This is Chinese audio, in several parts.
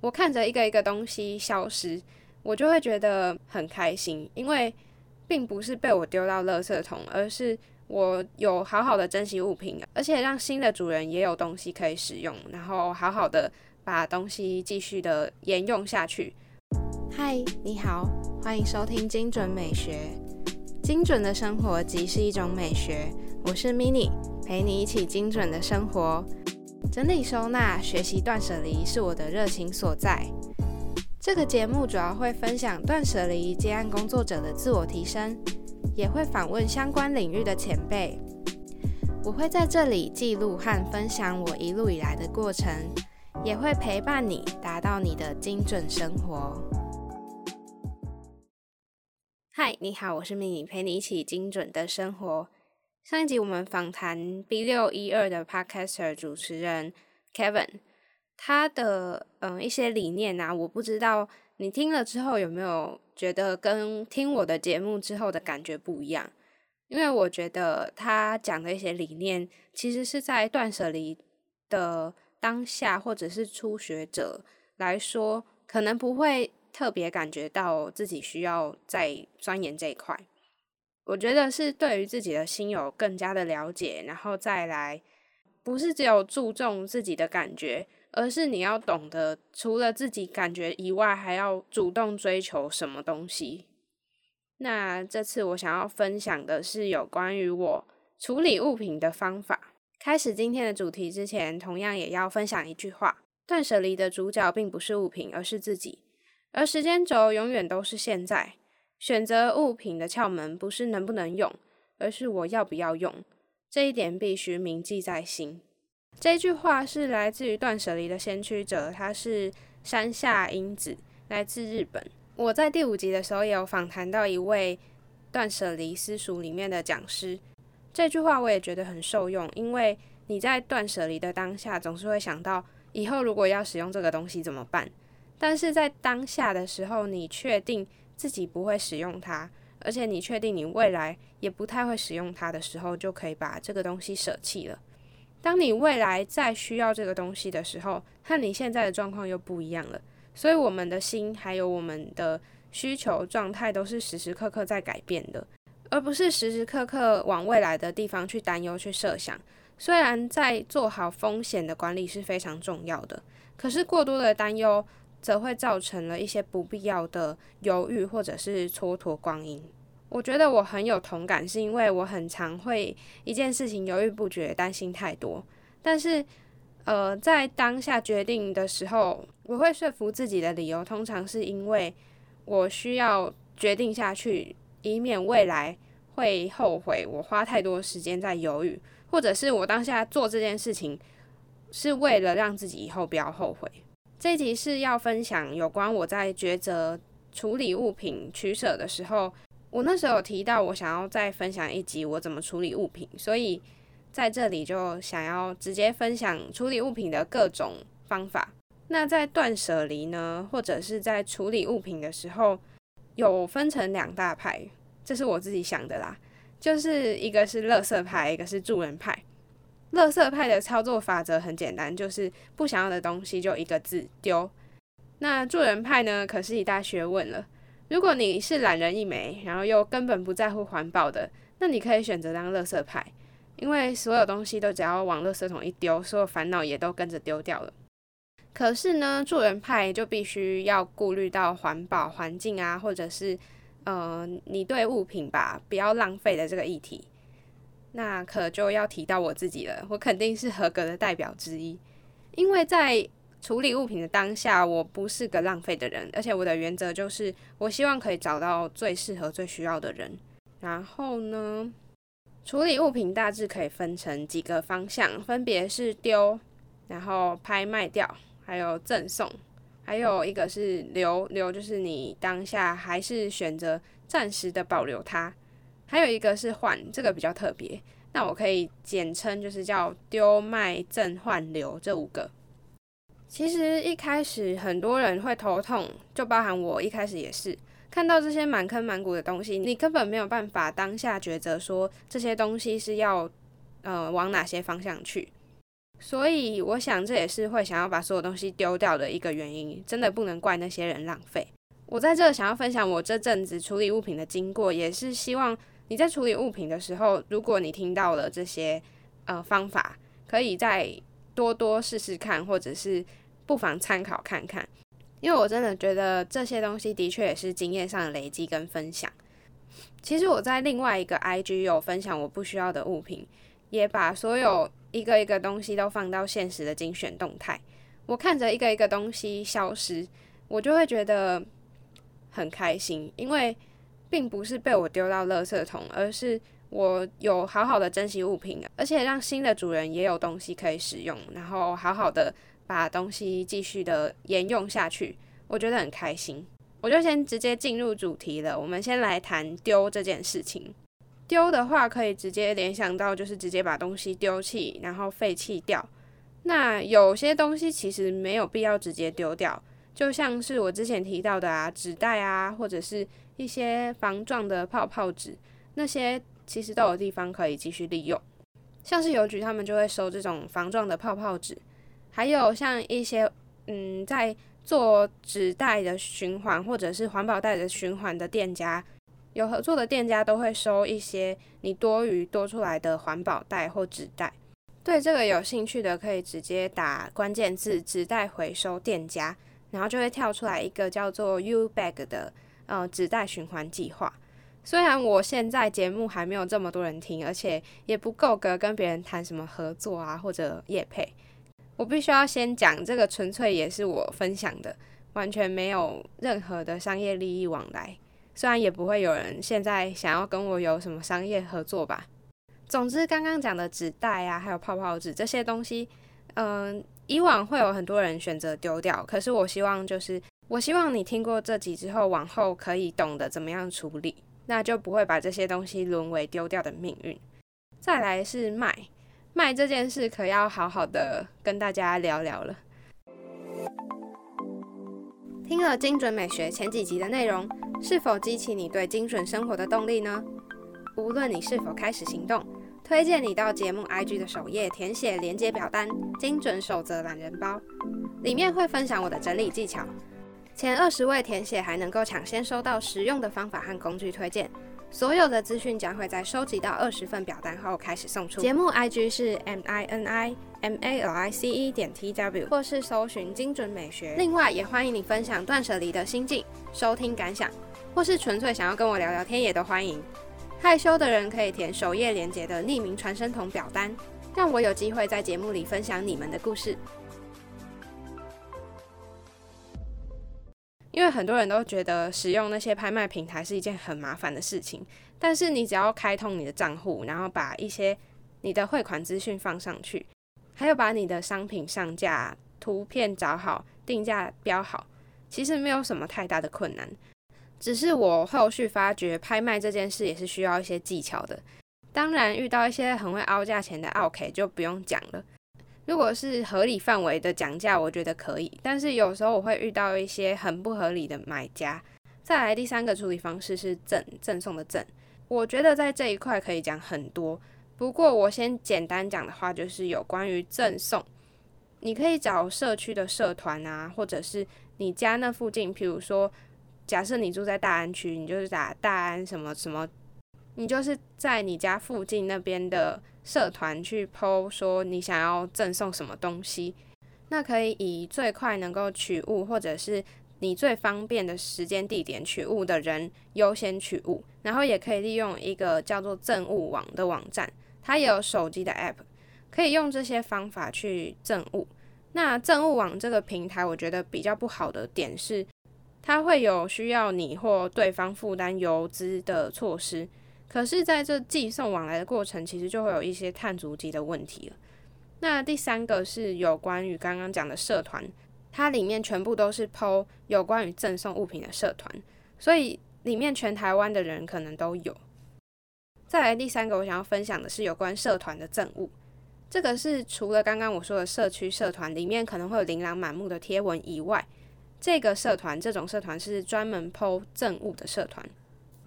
我看着一个一个东西消失，我就会觉得很开心，因为并不是被我丢到垃圾桶，而是我有好好的珍惜物品，而且让新的主人也有东西可以使用，然后好好的把东西继续的沿用下去。嗨，你好，欢迎收听精准美学。精准的生活即是一种美学。我是 Mini，陪你一起精准的生活。整理收纳、学习断舍离是我的热情所在。这个节目主要会分享断舍离接案工作者的自我提升，也会访问相关领域的前辈。我会在这里记录和分享我一路以来的过程，也会陪伴你达到你的精准生活。嗨，你好，我是 Mini，陪你一起精准的生活。上一集我们访谈 B 六一二的 Podcaster 主持人 Kevin，他的嗯一些理念啊，我不知道你听了之后有没有觉得跟听我的节目之后的感觉不一样？因为我觉得他讲的一些理念，其实是在断舍离的当下，或者是初学者来说，可能不会特别感觉到自己需要再钻研这一块。我觉得是对于自己的心有更加的了解，然后再来，不是只有注重自己的感觉，而是你要懂得除了自己感觉以外，还要主动追求什么东西。那这次我想要分享的是有关于我处理物品的方法。开始今天的主题之前，同样也要分享一句话：断舍离的主角并不是物品，而是自己，而时间轴永远都是现在。选择物品的窍门不是能不能用，而是我要不要用。这一点必须铭记在心。这句话是来自于断舍离的先驱者，他是山下英子，来自日本。我在第五集的时候也有访谈到一位断舍离私塾里面的讲师。这句话我也觉得很受用，因为你在断舍离的当下，总是会想到以后如果要使用这个东西怎么办。但是在当下的时候，你确定。自己不会使用它，而且你确定你未来也不太会使用它的时候，就可以把这个东西舍弃了。当你未来再需要这个东西的时候，和你现在的状况又不一样了。所以我们的心还有我们的需求状态都是时时刻刻在改变的，而不是时时刻刻往未来的地方去担忧、去设想。虽然在做好风险的管理是非常重要的，可是过多的担忧。则会造成了一些不必要的犹豫，或者是蹉跎光阴。我觉得我很有同感，是因为我很常会一件事情犹豫不决，担心太多。但是，呃，在当下决定的时候，我会说服自己的理由，通常是因为我需要决定下去，以免未来会后悔。我花太多时间在犹豫，或者是我当下做这件事情是为了让自己以后不要后悔。这集是要分享有关我在抉择处理物品取舍的时候，我那时候有提到我想要再分享一集我怎么处理物品，所以在这里就想要直接分享处理物品的各种方法。那在断舍离呢，或者是在处理物品的时候，有分成两大派，这是我自己想的啦，就是一个是乐色派，一个是助人派。乐色派的操作法则很简单，就是不想要的东西就一个字丢。那助人派呢，可是一大学问了。如果你是懒人一枚，然后又根本不在乎环保的，那你可以选择当乐色派，因为所有东西都只要往乐色桶一丢，所有烦恼也都跟着丢掉了。可是呢，助人派就必须要顾虑到环保、环境啊，或者是呃，你对物品吧不要浪费的这个议题。那可就要提到我自己了，我肯定是合格的代表之一，因为在处理物品的当下，我不是个浪费的人，而且我的原则就是，我希望可以找到最适合、最需要的人。然后呢，处理物品大致可以分成几个方向，分别是丢，然后拍卖掉，还有赠送，还有一个是留，留就是你当下还是选择暂时的保留它。还有一个是换，这个比较特别，那我可以简称就是叫丢、卖、赠、换、留这五个。其实一开始很多人会头痛，就包含我一开始也是，看到这些满坑满谷的东西，你根本没有办法当下抉择说这些东西是要呃往哪些方向去。所以我想这也是会想要把所有东西丢掉的一个原因，真的不能怪那些人浪费。我在这想要分享我这阵子处理物品的经过，也是希望你在处理物品的时候，如果你听到了这些呃方法，可以再多多试试看，或者是不妨参考看看。因为我真的觉得这些东西的确也是经验上的累积跟分享。其实我在另外一个 IG 有分享我不需要的物品，也把所有。一个一个东西都放到现实的精选动态，我看着一个一个东西消失，我就会觉得很开心，因为并不是被我丢到垃圾桶，而是我有好好的珍惜物品，而且让新的主人也有东西可以使用，然后好好的把东西继续的沿用下去，我觉得很开心。我就先直接进入主题了，我们先来谈丢这件事情。丢的话，可以直接联想到就是直接把东西丢弃，然后废弃掉。那有些东西其实没有必要直接丢掉，就像是我之前提到的啊，纸袋啊，或者是一些防撞的泡泡纸，那些其实都有地方可以继续利用。像是邮局，他们就会收这种防撞的泡泡纸，还有像一些嗯，在做纸袋的循环或者是环保袋的循环的店家。有合作的店家都会收一些你多余多出来的环保袋或纸袋。对这个有兴趣的，可以直接打关键字“纸袋回收店家”，然后就会跳出来一个叫做 U Bag 的呃纸袋循环计划。虽然我现在节目还没有这么多人听，而且也不够格跟别人谈什么合作啊或者业配，我必须要先讲这个纯粹也是我分享的，完全没有任何的商业利益往来。虽然也不会有人现在想要跟我有什么商业合作吧。总之，刚刚讲的纸袋啊，还有泡泡纸这些东西，嗯，以往会有很多人选择丢掉。可是我希望，就是我希望你听过这集之后，往后可以懂得怎么样处理，那就不会把这些东西沦为丢掉的命运。再来是卖，卖这件事可要好好的跟大家聊聊了。听了精准美学前几集的内容。是否激起你对精准生活的动力呢？无论你是否开始行动，推荐你到节目 IG 的首页填写连接表单“精准守则懒人包”，里面会分享我的整理技巧。前二十位填写还能够抢先收到实用的方法和工具推荐。所有的资讯将会在收集到二十份表单后开始送出。节目 IG 是 M I N I M A L I C E 点 T W，或是搜寻精准美学。另外，也欢迎你分享断舍离的心境、收听感想。或是纯粹想要跟我聊聊天，也都欢迎。害羞的人可以填首页连接的匿名传声筒表单，让我有机会在节目里分享你们的故事。因为很多人都觉得使用那些拍卖平台是一件很麻烦的事情，但是你只要开通你的账户，然后把一些你的汇款资讯放上去，还有把你的商品上架、图片找好、定价标好，其实没有什么太大的困难。只是我后续发觉，拍卖这件事也是需要一些技巧的。当然，遇到一些很会凹价钱的 OK 就不用讲了。如果是合理范围的讲价，我觉得可以。但是有时候我会遇到一些很不合理的买家。再来第三个处理方式是赠赠送的赠，我觉得在这一块可以讲很多。不过我先简单讲的话，就是有关于赠送，你可以找社区的社团啊，或者是你家那附近，譬如说。假设你住在大安区，你就是打大安什么什么，你就是在你家附近那边的社团去 PO 说你想要赠送什么东西，那可以以最快能够取物，或者是你最方便的时间地点取物的人优先取物，然后也可以利用一个叫做赠物网的网站，它也有手机的 App，可以用这些方法去赠物。那赠物网这个平台，我觉得比较不好的点是。它会有需要你或对方负担邮资的措施，可是在这寄送往来的过程，其实就会有一些碳足迹的问题了。那第三个是有关于刚刚讲的社团，它里面全部都是 PO 有关于赠送物品的社团，所以里面全台湾的人可能都有。再来第三个，我想要分享的是有关社团的赠物，这个是除了刚刚我说的社区社团里面可能会有琳琅满目的贴文以外。这个社团，这种社团是专门剖赠物的社团，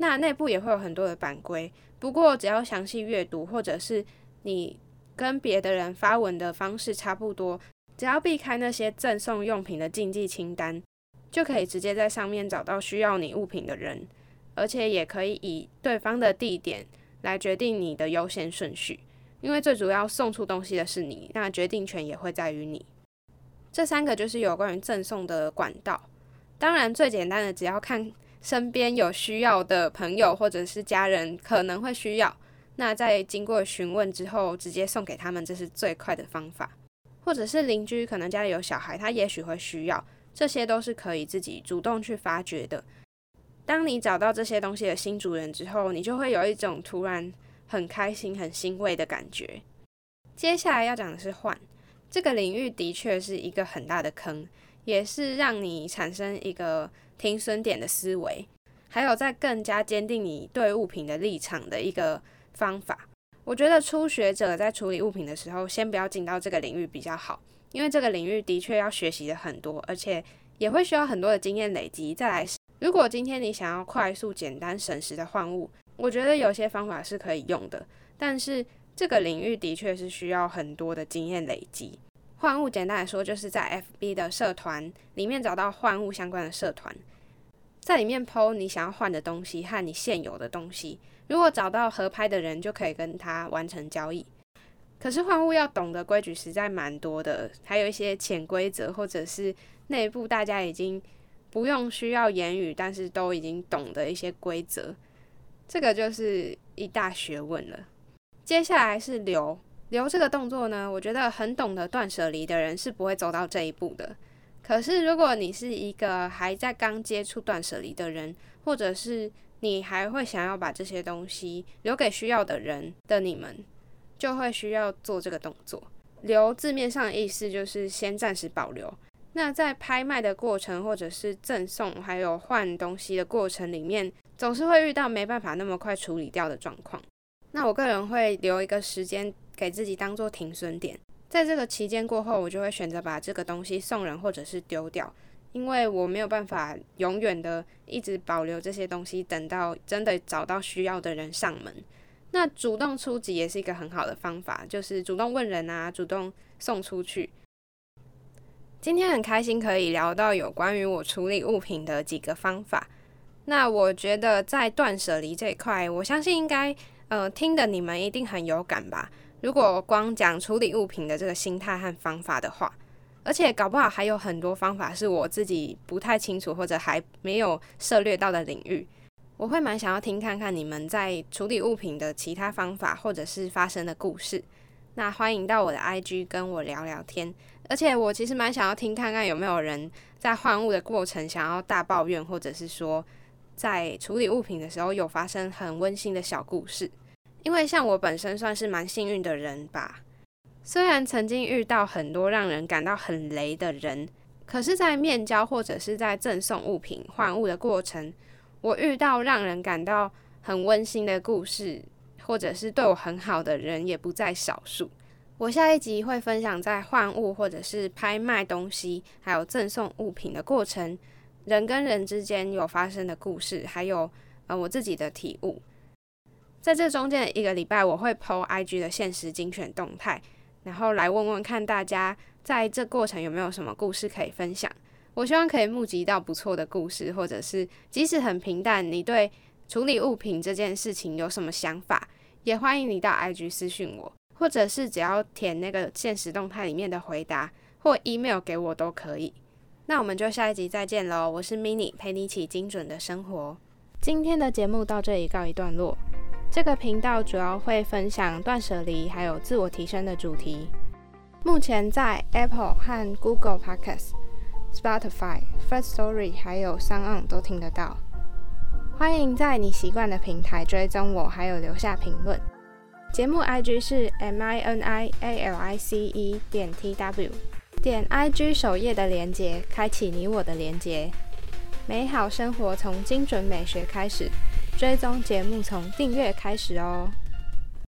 那内部也会有很多的版规。不过，只要详细阅读，或者是你跟别的人发文的方式差不多，只要避开那些赠送用品的禁忌清单，就可以直接在上面找到需要你物品的人，而且也可以以对方的地点来决定你的优先顺序。因为最主要送出东西的是你，那决定权也会在于你。这三个就是有关于赠送的管道。当然，最简单的只要看身边有需要的朋友或者是家人可能会需要，那在经过询问之后直接送给他们，这是最快的方法。或者是邻居可能家里有小孩，他也许会需要，这些都是可以自己主动去发掘的。当你找到这些东西的新主人之后，你就会有一种突然。很开心、很欣慰的感觉。接下来要讲的是换这个领域，的确是一个很大的坑，也是让你产生一个停损点的思维，还有在更加坚定你对物品的立场的一个方法。我觉得初学者在处理物品的时候，先不要进到这个领域比较好，因为这个领域的确要学习的很多，而且也会需要很多的经验累积。再来，如果今天你想要快速、简单、省时的换物。我觉得有些方法是可以用的，但是这个领域的确是需要很多的经验累积。换物简单来说，就是在 FB 的社团里面找到换物相关的社团，在里面剖你想要换的东西和你现有的东西。如果找到合拍的人，就可以跟他完成交易。可是换物要懂的规矩实在蛮多的，还有一些潜规则，或者是内部大家已经不用需要言语，但是都已经懂的一些规则。这个就是一大学问了。接下来是留留这个动作呢，我觉得很懂得断舍离的人是不会走到这一步的。可是如果你是一个还在刚接触断舍离的人，或者是你还会想要把这些东西留给需要的人的你们，就会需要做这个动作。留字面上的意思就是先暂时保留。那在拍卖的过程，或者是赠送，还有换东西的过程里面，总是会遇到没办法那么快处理掉的状况。那我个人会留一个时间给自己当做停损点，在这个期间过后，我就会选择把这个东西送人或者是丢掉，因为我没有办法永远的一直保留这些东西，等到真的找到需要的人上门。那主动出击也是一个很好的方法，就是主动问人啊，主动送出去。今天很开心可以聊到有关于我处理物品的几个方法。那我觉得在断舍离这一块，我相信应该呃听的你们一定很有感吧。如果光讲处理物品的这个心态和方法的话，而且搞不好还有很多方法是我自己不太清楚或者还没有涉猎到的领域，我会蛮想要听看看你们在处理物品的其他方法或者是发生的故事。那欢迎到我的 IG 跟我聊聊天。而且我其实蛮想要听看看有没有人在换物的过程想要大抱怨，或者是说在处理物品的时候有发生很温馨的小故事。因为像我本身算是蛮幸运的人吧，虽然曾经遇到很多让人感到很雷的人，可是，在面交或者是在赠送物品换物的过程，我遇到让人感到很温馨的故事，或者是对我很好的人也不在少数。我下一集会分享在换物或者是拍卖东西，还有赠送物品的过程，人跟人之间有发生的故事，还有呃我自己的体悟。在这中间的一个礼拜，我会 PO IG 的限时精选动态，然后来问问看大家在这过程有没有什么故事可以分享。我希望可以募集到不错的故事，或者是即使很平淡，你对处理物品这件事情有什么想法，也欢迎你到 IG 私讯我。或者是只要填那个现实动态里面的回答，或 email 给我都可以。那我们就下一集再见喽！我是 Mini，陪你一起精准的生活。今天的节目到这里告一段落。这个频道主要会分享断舍离还有自我提升的主题。目前在 Apple 和 Google Podcasts、Spotify、First Story 还有 Sound 都听得到。欢迎在你习惯的平台追踪我，还有留下评论。节目 IG 是 M I N I A L I C E 点 T W，点 IG 首页的连接，开启你我的连接。美好生活从精准美学开始，追踪节目从订阅开始哦。